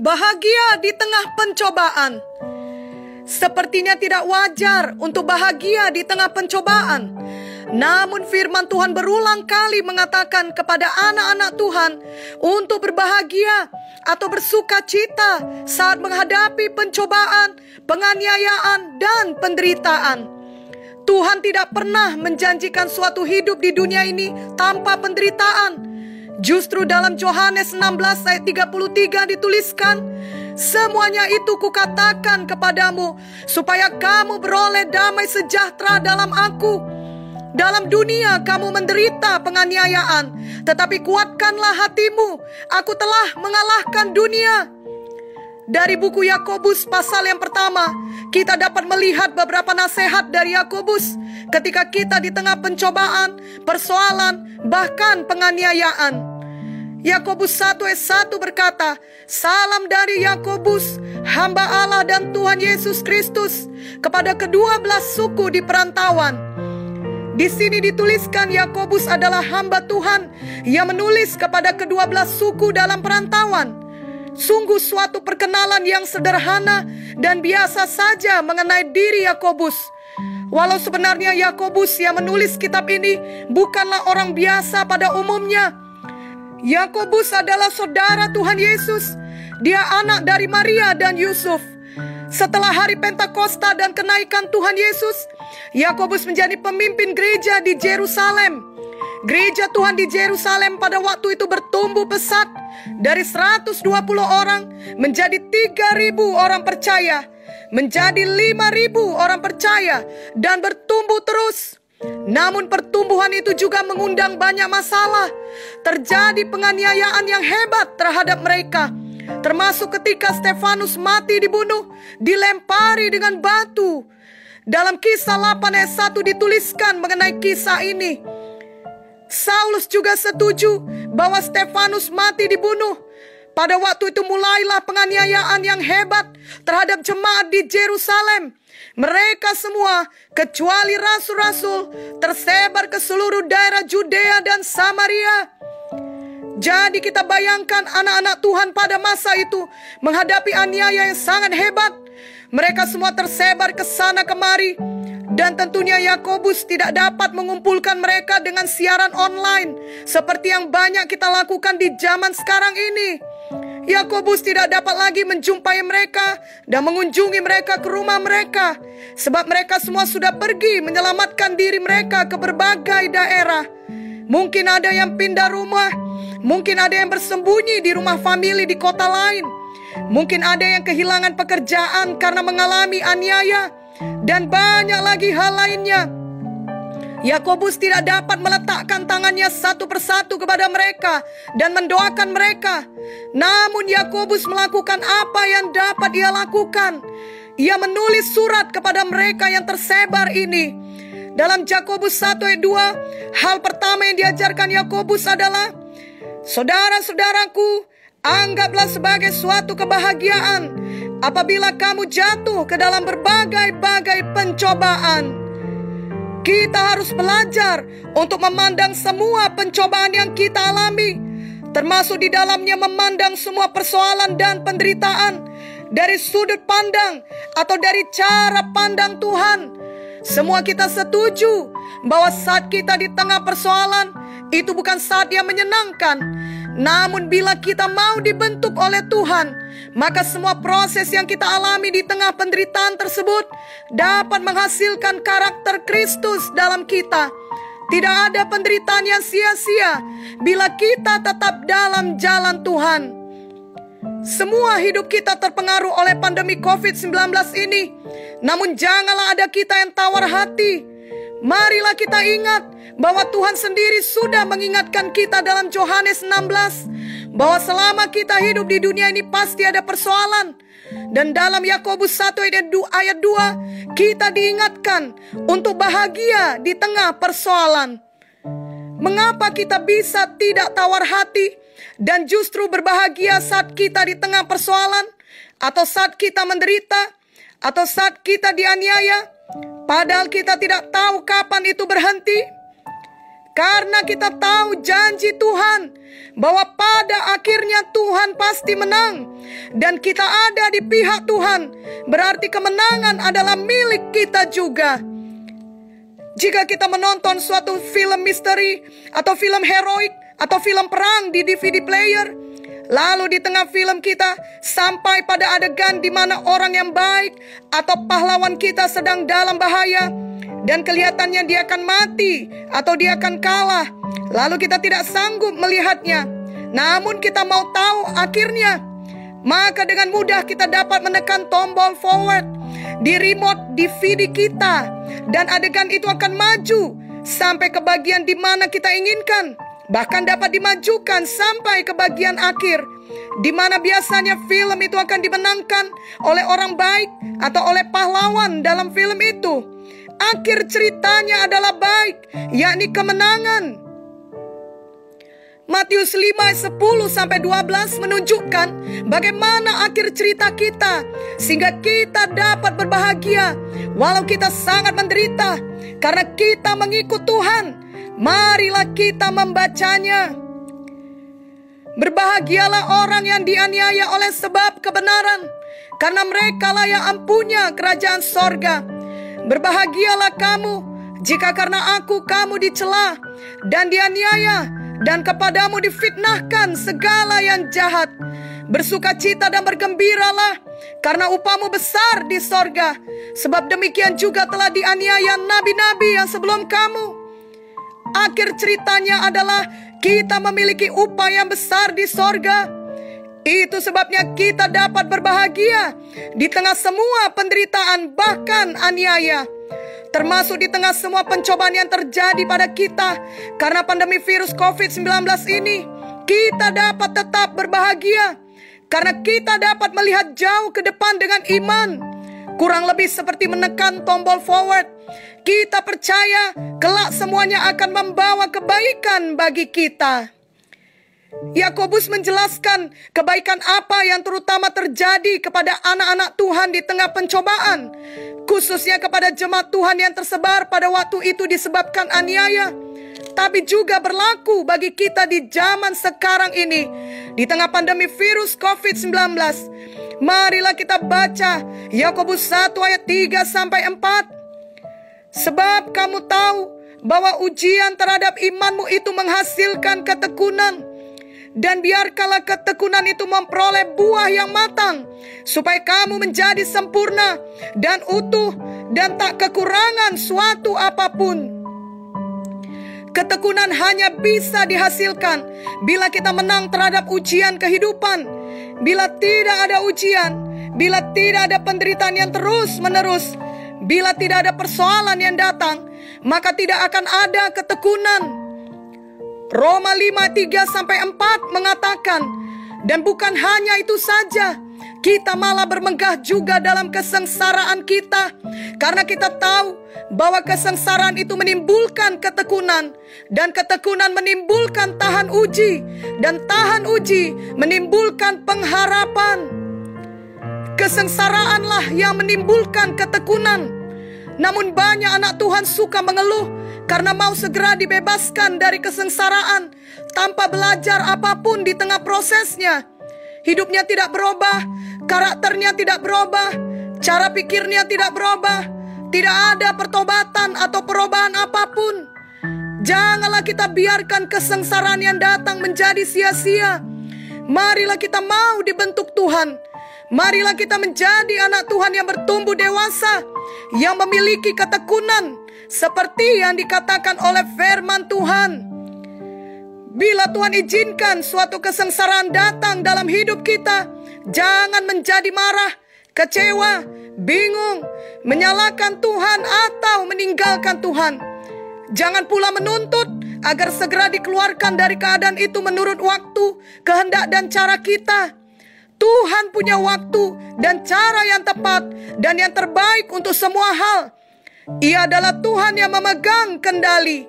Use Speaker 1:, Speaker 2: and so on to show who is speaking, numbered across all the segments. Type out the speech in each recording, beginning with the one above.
Speaker 1: Bahagia di tengah pencobaan. Sepertinya tidak wajar untuk bahagia di tengah pencobaan. Namun firman Tuhan berulang kali mengatakan kepada anak-anak Tuhan untuk berbahagia atau bersuka cita saat menghadapi pencobaan, penganiayaan, dan penderitaan. Tuhan tidak pernah menjanjikan suatu hidup di dunia ini tanpa penderitaan. Justru dalam Yohanes 16 ayat 33 dituliskan, Semuanya itu kukatakan kepadamu, supaya kamu beroleh damai sejahtera dalam aku. Dalam dunia kamu menderita penganiayaan, tetapi kuatkanlah hatimu. Aku telah mengalahkan dunia. Dari buku Yakobus pasal yang pertama, kita dapat melihat beberapa nasihat dari Yakobus ketika kita di tengah pencobaan, persoalan, bahkan penganiayaan. Yakobus 1 ayat 1 berkata, Salam dari Yakobus, hamba Allah dan Tuhan Yesus Kristus, kepada kedua belas suku di perantauan. Di sini dituliskan Yakobus adalah hamba Tuhan yang menulis kepada kedua belas suku dalam perantauan. Sungguh suatu perkenalan yang sederhana dan biasa saja mengenai diri Yakobus. Walau sebenarnya Yakobus yang menulis kitab ini bukanlah orang biasa pada umumnya, Yakobus adalah saudara Tuhan Yesus. Dia anak dari Maria dan Yusuf. Setelah hari Pentakosta dan kenaikan Tuhan Yesus, Yakobus menjadi pemimpin gereja di Jerusalem. Gereja Tuhan di Jerusalem pada waktu itu bertumbuh pesat dari 120 orang menjadi 3000 orang percaya, menjadi 5000 orang percaya dan bertumbuh terus. Namun pertumbuhan itu juga mengundang banyak masalah. Terjadi penganiayaan yang hebat terhadap mereka. Termasuk ketika Stefanus mati dibunuh, dilempari dengan batu. Dalam kisah 8 ayat 1 dituliskan mengenai kisah ini. Saulus juga setuju bahwa Stefanus mati dibunuh. Pada waktu itu mulailah penganiayaan yang hebat terhadap jemaat di Jerusalem. Mereka semua, kecuali rasul-rasul, tersebar ke seluruh daerah Judea dan Samaria. Jadi kita bayangkan anak-anak Tuhan pada masa itu menghadapi aniaya yang sangat hebat. Mereka semua tersebar ke sana kemari. Dan tentunya Yakobus tidak dapat mengumpulkan mereka dengan siaran online seperti yang banyak kita lakukan di zaman sekarang ini. Yakobus tidak dapat lagi menjumpai mereka dan mengunjungi mereka ke rumah mereka, sebab mereka semua sudah pergi menyelamatkan diri mereka ke berbagai daerah. Mungkin ada yang pindah rumah, mungkin ada yang bersembunyi di rumah famili di kota lain, mungkin ada yang kehilangan pekerjaan karena mengalami aniaya, dan banyak lagi hal lainnya. Yakobus tidak dapat meletakkan tangannya satu persatu kepada mereka dan mendoakan mereka. Namun Yakobus melakukan apa yang dapat ia lakukan. Ia menulis surat kepada mereka yang tersebar ini. Dalam Yakobus 1 ayat 2, hal pertama yang diajarkan Yakobus adalah Saudara-saudaraku, anggaplah sebagai suatu kebahagiaan apabila kamu jatuh ke dalam berbagai-bagai pencobaan kita harus belajar untuk memandang semua pencobaan yang kita alami, termasuk di dalamnya memandang semua persoalan dan penderitaan dari sudut pandang atau dari cara pandang Tuhan. Semua kita setuju bahwa saat kita di tengah persoalan itu bukan saat yang menyenangkan, namun bila kita mau dibentuk oleh Tuhan, maka semua proses yang kita alami di tengah penderitaan tersebut dapat menghasilkan karakter Kristus dalam kita. Tidak ada penderitaan yang sia-sia bila kita tetap dalam jalan Tuhan. Semua hidup kita terpengaruh oleh pandemi COVID-19 ini. Namun janganlah ada kita yang tawar hati. Marilah kita ingat bahwa Tuhan sendiri sudah mengingatkan kita dalam Yohanes 16 bahwa selama kita hidup di dunia ini pasti ada persoalan. Dan dalam Yakobus 1 ayat 2 kita diingatkan untuk bahagia di tengah persoalan. Mengapa kita bisa tidak tawar hati dan justru berbahagia saat kita di tengah persoalan atau saat kita menderita atau saat kita dianiaya padahal kita tidak tahu kapan itu berhenti? Karena kita tahu janji Tuhan bahwa pada akhirnya Tuhan pasti menang dan kita ada di pihak Tuhan. Berarti kemenangan adalah milik kita juga. Jika kita menonton suatu film misteri atau film heroik atau film perang di DVD player, lalu di tengah film kita sampai pada adegan di mana orang yang baik atau pahlawan kita sedang dalam bahaya, dan kelihatannya dia akan mati atau dia akan kalah. Lalu kita tidak sanggup melihatnya. Namun kita mau tahu akhirnya. Maka dengan mudah kita dapat menekan tombol forward di remote DVD kita dan adegan itu akan maju sampai ke bagian di mana kita inginkan. Bahkan dapat dimajukan sampai ke bagian akhir di mana biasanya film itu akan dimenangkan oleh orang baik atau oleh pahlawan dalam film itu. Akhir ceritanya adalah baik, yakni kemenangan. Matius 5 10 sampai 12 menunjukkan bagaimana akhir cerita kita sehingga kita dapat berbahagia walau kita sangat menderita karena kita mengikut Tuhan. Marilah kita membacanya. Berbahagialah orang yang dianiaya oleh sebab kebenaran, karena mereka lah yang ampunya kerajaan sorga. Berbahagialah kamu jika karena aku kamu dicela dan dianiaya dan kepadamu difitnahkan segala yang jahat. Bersukacita dan bergembiralah karena upamu besar di sorga. Sebab demikian juga telah dianiaya nabi-nabi yang sebelum kamu. Akhir ceritanya adalah kita memiliki upah yang besar di sorga. Itu sebabnya kita dapat berbahagia di tengah semua penderitaan bahkan aniaya. Termasuk di tengah semua pencobaan yang terjadi pada kita karena pandemi virus COVID-19 ini, kita dapat tetap berbahagia karena kita dapat melihat jauh ke depan dengan iman. Kurang lebih seperti menekan tombol forward. Kita percaya kelak semuanya akan membawa kebaikan bagi kita. Yakobus menjelaskan kebaikan apa yang terutama terjadi kepada anak-anak Tuhan di tengah pencobaan, khususnya kepada jemaat Tuhan yang tersebar pada waktu itu disebabkan aniaya, tapi juga berlaku bagi kita di zaman sekarang ini di tengah pandemi virus COVID-19. Marilah kita baca Yakobus 1 ayat 3 sampai 4. Sebab kamu tahu bahwa ujian terhadap imanmu itu menghasilkan ketekunan dan biarkanlah ketekunan itu memperoleh buah yang matang, supaya kamu menjadi sempurna dan utuh, dan tak kekurangan suatu apa pun. Ketekunan hanya bisa dihasilkan bila kita menang terhadap ujian kehidupan. Bila tidak ada ujian, bila tidak ada penderitaan yang terus-menerus, bila tidak ada persoalan yang datang, maka tidak akan ada ketekunan. Roma 5 3 sampai 4 mengatakan, dan bukan hanya itu saja, kita malah bermegah juga dalam kesengsaraan kita karena kita tahu bahwa kesengsaraan itu menimbulkan ketekunan dan ketekunan menimbulkan tahan uji dan tahan uji menimbulkan pengharapan. Kesengsaraanlah yang menimbulkan ketekunan. Namun banyak anak Tuhan suka mengeluh karena mau segera dibebaskan dari kesengsaraan tanpa belajar apa pun di tengah prosesnya. Hidupnya tidak berubah, karakternya tidak berubah, cara pikirnya tidak berubah, tidak ada pertobatan atau perubahan apa pun. Janganlah kita biarkan kesengsaraan yang datang menjadi sia-sia. Marilah kita mau dibentuk Tuhan. Marilah kita menjadi anak Tuhan yang bertumbuh dewasa, yang memiliki ketekunan, seperti yang dikatakan oleh firman Tuhan. Bila Tuhan izinkan suatu kesengsaraan datang dalam hidup kita, jangan menjadi marah, kecewa, bingung, menyalahkan Tuhan atau meninggalkan Tuhan. Jangan pula menuntut agar segera dikeluarkan dari keadaan itu menurut waktu, kehendak dan cara kita. Tuhan punya waktu dan cara yang tepat dan yang terbaik untuk semua hal. Ia adalah Tuhan yang memegang kendali.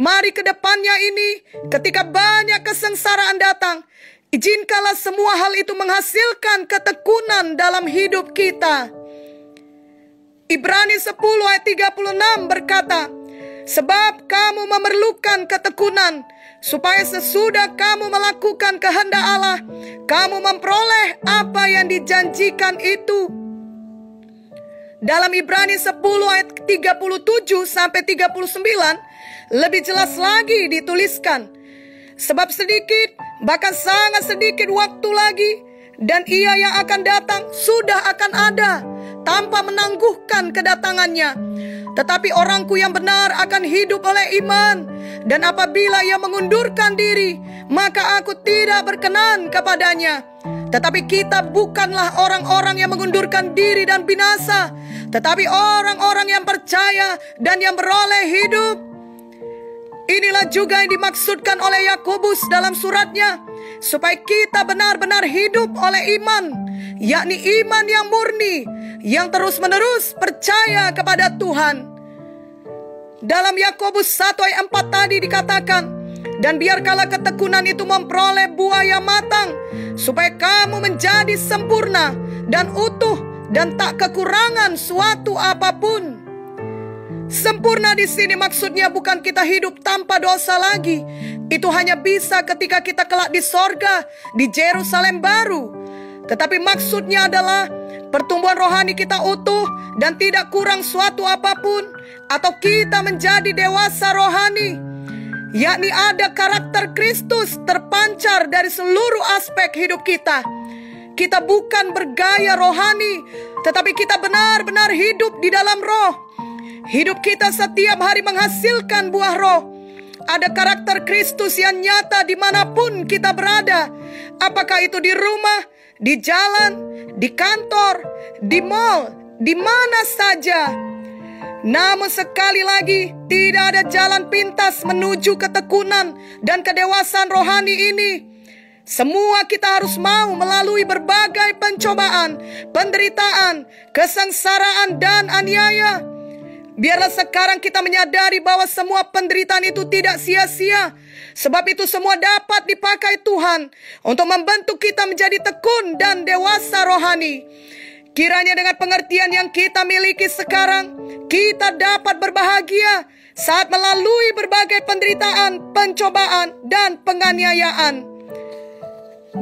Speaker 1: Mari ke depannya ini, ketika banyak kesengsaraan datang, izinkanlah semua hal itu menghasilkan ketekunan dalam hidup kita. Ibrani 10 ayat 36 berkata, Sebab kamu memerlukan ketekunan, supaya sesudah kamu melakukan kehendak Allah, kamu memperoleh apa yang dijanjikan itu. Dalam Ibrani 10 ayat 37 sampai 39 lebih jelas lagi dituliskan. Sebab sedikit, bahkan sangat sedikit waktu lagi dan ia yang akan datang sudah akan ada tanpa menangguhkan kedatangannya. Tetapi orangku yang benar akan hidup oleh iman dan apabila ia mengundurkan diri, maka aku tidak berkenan kepadanya. Tetapi kita bukanlah orang-orang yang mengundurkan diri dan binasa, tetapi orang-orang yang percaya dan yang beroleh hidup. Inilah juga yang dimaksudkan oleh Yakobus dalam suratnya, supaya kita benar-benar hidup oleh iman, yakni iman yang murni, yang terus-menerus percaya kepada Tuhan. Dalam Yakobus 1 ayat 4 tadi dikatakan, dan biarkanlah ketekunan itu memperoleh buah yang matang, supaya kamu menjadi sempurna dan utuh dan tak kekurangan suatu apa pun. Sempurna di sini maksudnya bukan kita hidup tanpa dosa lagi. Itu hanya bisa ketika kita kelak di sorga, di Jerusalem baru. Tetapi maksudnya adalah pertumbuhan rohani kita utuh dan tidak kurang suatu apa pun, atau kita menjadi dewasa rohani, yakni ada karakter Kristus terpancar dari seluruh aspek hidup kita. Kita bukan bergaya rohani, tetapi kita benar-benar hidup di dalam roh. Hidup kita setiap hari menghasilkan buah roh. Ada karakter Kristus yang nyata di mana pun kita berada. Apakah itu di rumah, di jalan, di kantor, di mall, di mana saja. Namun sekali lagi, tidak ada jalan pintas menuju ketekunan dan kedewasaan rohani ini. Semua kita harus mau melalui berbagai pencobaan, penderitaan, kesengsaraan, dan aniaya. Biarlah sekarang kita menyadari bahwa semua penderitaan itu tidak sia-sia. Sebab itu semua dapat dipakai Tuhan untuk membentuk kita menjadi tekun dan dewasa rohani. Kiranya dengan pengertian yang kita miliki sekarang, kita dapat berbahagia saat melalui berbagai penderitaan, pencobaan, dan penganiayaan.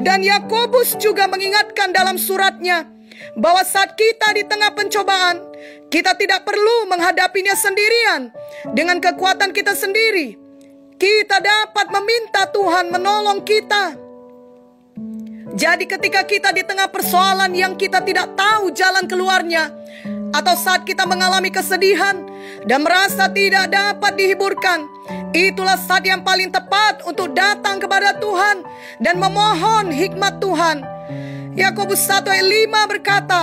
Speaker 1: Dan Yakobus juga mengingatkan dalam suratnya bahwa saat kita di tengah pencobaan, kita tidak perlu menghadapinya sendirian dengan kekuatan kita sendiri. Kita dapat meminta Tuhan menolong kita. Jadi ketika kita di tengah persoalan yang kita tidak tahu jalan keluarnya, atau saat kita mengalami kesedihan dan merasa tidak dapat dihiburkan, itulah saat yang paling tepat untuk datang kepada Tuhan dan memohon hikmat Tuhan. Yakobus 1 ayat 5 berkata,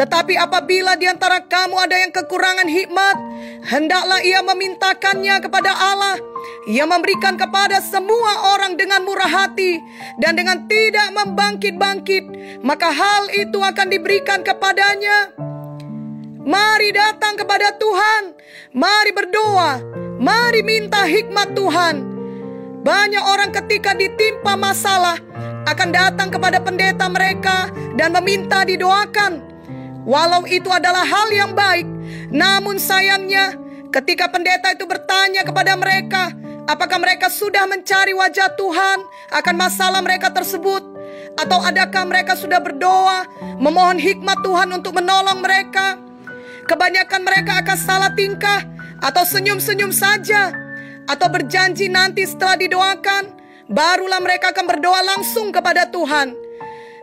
Speaker 1: tetapi apabila di antara kamu ada yang kekurangan hikmat, hendaklah ia memintakannya kepada Allah. Ia memberikan kepada semua orang dengan murah hati dan dengan tidak membangkit-bangkit, maka hal itu akan diberikan kepadanya. Mari datang kepada Tuhan, mari berdoa, mari minta hikmat Tuhan. Banyak orang ketika ditimpa masalah akan datang kepada pendeta mereka dan meminta didoakan. Walau itu adalah hal yang baik, namun sayangnya ketika pendeta itu bertanya kepada mereka, apakah mereka sudah mencari wajah Tuhan akan masalah mereka tersebut, atau adakah mereka sudah berdoa memohon hikmat Tuhan untuk menolong mereka? Kebanyakan mereka akan salah tingkah atau senyum-senyum saja, atau berjanji nanti setelah didoakan, barulah mereka akan berdoa langsung kepada Tuhan.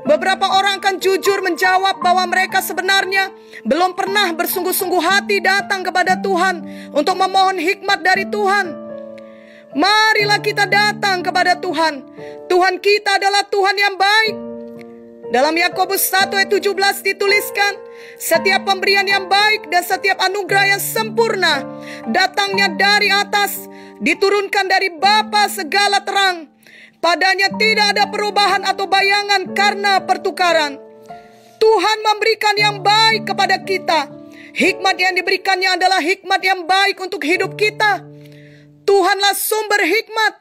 Speaker 1: Beberapa orang akan jujur menjawab bahwa mereka sebenarnya belum pernah bersungguh-sungguh hati datang kepada Tuhan untuk memohon hikmat dari Tuhan. Marilah kita datang kepada Tuhan. Tuhan kita adalah Tuhan yang baik. Dalam Yakobus 1 ayat 17 dituliskan, setiap pemberian yang baik dan setiap anugerah yang sempurna datangnya dari atas, diturunkan dari Bapa segala terang Padanya tidak ada perubahan atau bayangan karena pertukaran. Tuhan memberikan yang baik kepada kita. Hikmat yang diberikannya adalah hikmat yang baik untuk hidup kita. Tuhanlah sumber hikmat.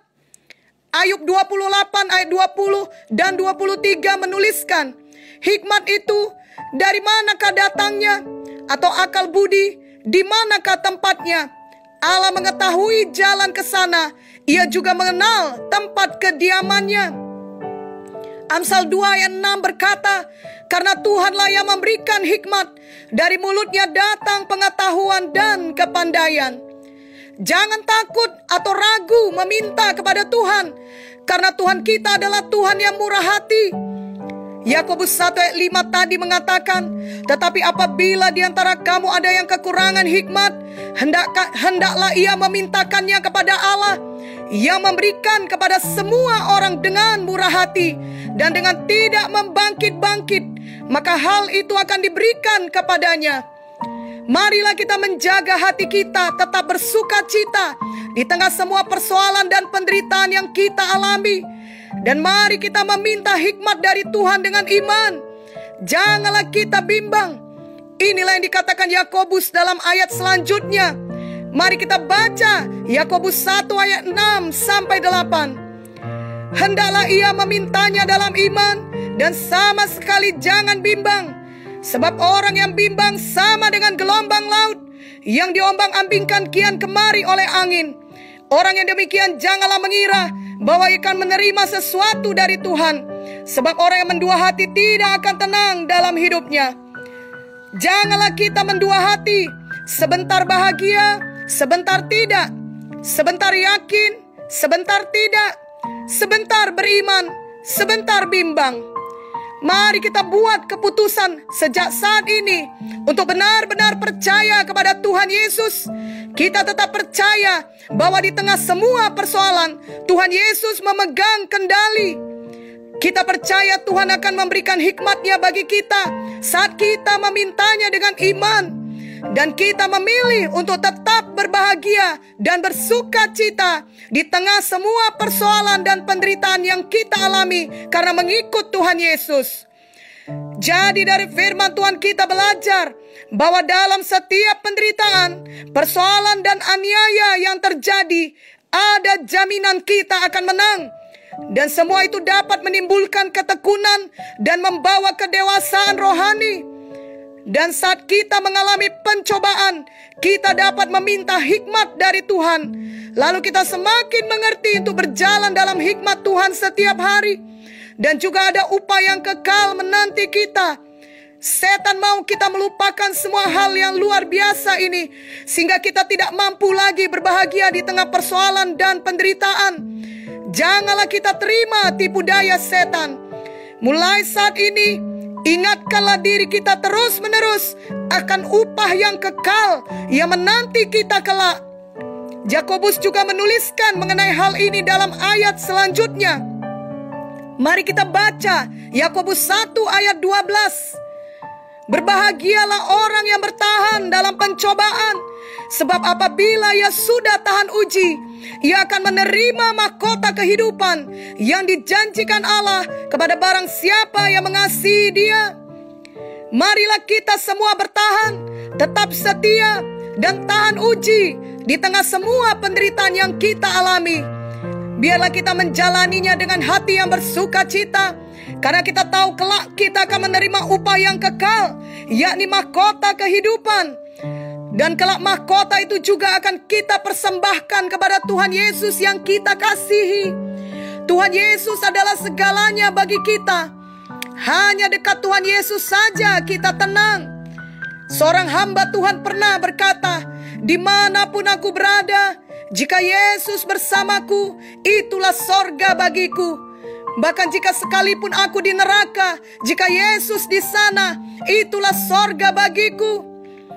Speaker 1: Ayub 28 ayat 20 dan 23 menuliskan, hikmat itu dari manakah datangnya atau akal budi di manakah tempatnya? Allah mengetahui jalan ke sana. Ia juga mengenal tempat kediamannya. Amsal 2 ayat 6 berkata, Karena Tuhanlah yang memberikan hikmat, dari mulutnya datang pengetahuan dan kepandaian. Jangan takut atau ragu meminta kepada Tuhan, karena Tuhan kita adalah Tuhan yang murah hati. Yakobus 1 ayat 5 tadi mengatakan, Tetapi apabila di antara kamu ada yang kekurangan hikmat, hendak, hendaklah ia memintakannya kepada Allah, yang memberikan kepada semua orang dengan murah hati, dan dengan tidak membangkit-bangkit, maka hal itu akan diberikan kepadanya. Marilah kita menjaga hati kita tetap bersuka cita di tengah semua persoalan dan penderitaan yang kita alami. Dan mari kita meminta hikmat dari Tuhan dengan iman. Janganlah kita bimbang. Inilah yang dikatakan Yakobus dalam ayat selanjutnya. Mari kita baca Yakobus 1 ayat 6 sampai 8. Hendaklah ia memintanya dalam iman dan sama sekali jangan bimbang Sebab orang yang bimbang sama dengan gelombang laut yang diombang-ambingkan kian kemari oleh angin. Orang yang demikian janganlah mengira bahwa ia akan menerima sesuatu dari Tuhan. Sebab orang yang mendua hati tidak akan tenang dalam hidupnya. Janganlah kita mendua hati, sebentar bahagia, sebentar tidak, sebentar yakin, sebentar tidak, sebentar beriman, sebentar bimbang. Mari kita buat keputusan sejak saat ini untuk benar-benar percaya kepada Tuhan Yesus. Kita tetap percaya bahwa di tengah semua persoalan, Tuhan Yesus memegang kendali. Kita percaya Tuhan akan memberikan hikmatnya bagi kita saat kita memintanya dengan iman. Dan kita memilih untuk tetap berbahagia dan bersuka cita di tengah semua persoalan dan penderitaan yang kita alami karena mengikut Tuhan Yesus. Jadi dari firman Tuhan kita belajar bahwa dalam setiap penderitaan, persoalan dan aniaya yang terjadi, ada jaminan kita akan menang. Dan semua itu dapat menimbulkan ketekunan dan membawa kedewasaan rohani. Dan saat kita mengalami pencobaan, kita dapat meminta hikmat dari Tuhan. Lalu kita semakin mengerti untuk berjalan dalam hikmat Tuhan setiap hari. Dan juga ada upaya yang kekal menanti kita. Setan mau kita melupakan semua hal yang luar biasa ini. Sehingga kita tidak mampu lagi berbahagia di tengah persoalan dan penderitaan. Janganlah kita terima tipu daya setan. Mulai saat ini, Ingatkanlah diri kita terus-menerus akan upah yang kekal yang menanti kita kelak. Yakobus juga menuliskan mengenai hal ini dalam ayat selanjutnya. Mari kita baca Yakobus 1 ayat 12. Berbahagialah orang yang bertahan dalam pencobaan, sebab apabila ia sudah tahan uji, ia akan menerima mahkota kehidupan yang dijanjikan Allah kepada barang siapa yang mengasihi Dia. Marilah kita semua bertahan, tetap setia, dan tahan uji di tengah semua penderitaan yang kita alami. Biarlah kita menjalaninya dengan hati yang bersuka cita, karena kita tahu kelak kita akan menerima upah yang kekal, yakni mahkota kehidupan dan kelak mahkota itu juga akan kita persembahkan kepada Tuhan Yesus yang kita kasihi. Tuhan Yesus adalah segalanya bagi kita. Hanya dekat Tuhan Yesus saja kita tenang. Seorang hamba Tuhan pernah berkata, di mana pun aku berada, jika Yesus bersamaku, itulah sorga bagiku. Bahkan jika sekalipun aku di neraka, jika Yesus di sana, itulah sorga bagiku.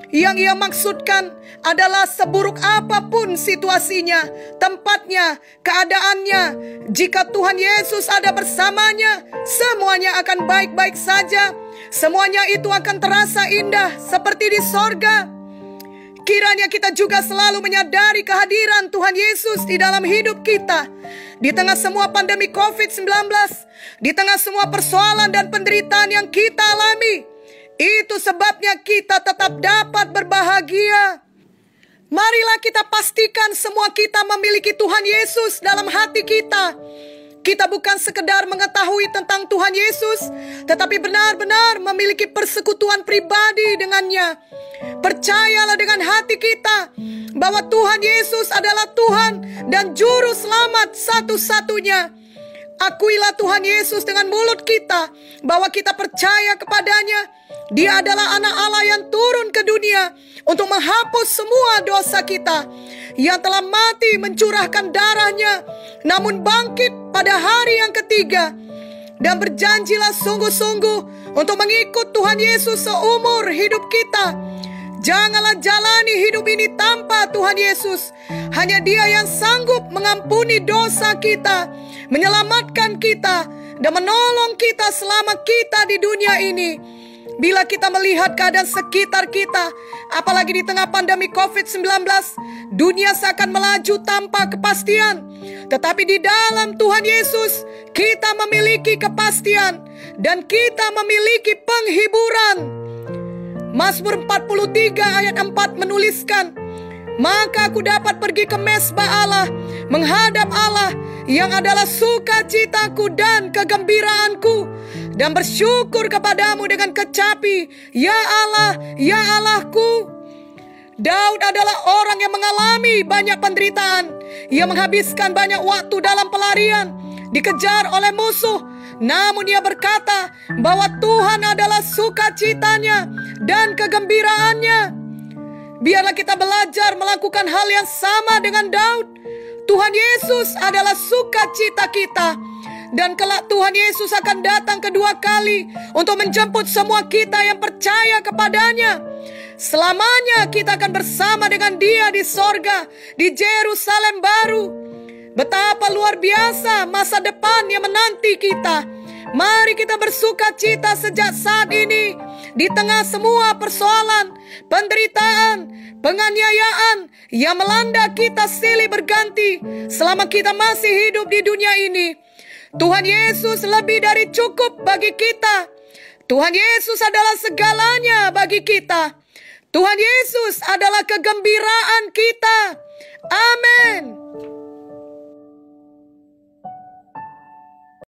Speaker 1: Yang ia maksudkan adalah seburuk apa pun situasinya, tempatnya, keadaannya. Jika Tuhan Yesus ada bersamanya, semuanya akan baik-baik saja. Semuanya itu akan terasa indah seperti di sorga. Kiranya kita juga selalu menyadari kehadiran Tuhan Yesus di dalam hidup kita. Di tengah semua pandemi COVID-19, di tengah semua persoalan dan penderitaan yang kita alami, itu sebabnya kita tetap dapat berbahagia. Marilah kita pastikan semua kita memiliki Tuhan Yesus dalam hati kita. Kita bukan sekedar mengetahui tentang Tuhan Yesus, tetapi benar-benar memiliki persekutuan pribadi dengannya. Percayalah dengan hati kita bahwa Tuhan Yesus adalah Tuhan dan Juru Selamat satu-satunya. Akuilah Tuhan Yesus dengan mulut kita bahwa kita percaya kepadanya. Dia adalah anak Allah yang turun ke dunia untuk menghapus semua dosa kita. Yang telah mati mencurahkan darahnya, namun bangkit pada hari yang ketiga. Dan berjanjilah sungguh-sungguh untuk mengikut Tuhan Yesus seumur hidup kita. Janganlah jalani hidup ini tanpa Tuhan Yesus. Hanya Dia yang sanggup mengampuni dosa kita menyelamatkan kita, dan menolong kita selama kita di dunia ini. Bila kita melihat keadaan sekitar kita, apalagi di tengah pandemi COVID-19, dunia seakan melaju tanpa kepastian. Tetapi di dalam Tuhan Yesus, kita memiliki kepastian dan kita memiliki penghiburan. Mazmur 43 ayat 4 menuliskan, Maka aku dapat pergi ke mesbah Allah, menghadap Allah yang adalah sukacitaku dan kegembiraanku dan bersyukur kepadamu dengan kecapi. Ya Allah ya Allahku. Daud adalah orang yang mengalami banyak penderitaan. Ia menghabiskan banyak waktu dalam pelarian dikejar oleh musuh. Namun ia berkata bahwa Tuhan adalah sukacitanya dan kegembiraannya. Biarlah kita belajar melakukan hal yang sama dengan Daud. Tuhan Yesus adalah sukacita kita. Dan kelak Tuhan Yesus akan datang kedua kali untuk menjemput semua kita yang percaya kepadanya. Selamanya kita akan bersama dengan dia di sorga, di Jerusalem baru. Betapa luar biasa masa depan yang menanti kita. Mari kita bersuka cita sejak saat ini di tengah semua persoalan, penderitaan, penganiayaan yang melanda kita silih berganti selama kita masih hidup di dunia ini. Tuhan Yesus lebih dari cukup bagi kita. Tuhan Yesus adalah segalanya bagi kita. Tuhan Yesus adalah kegembiraan kita. Amin.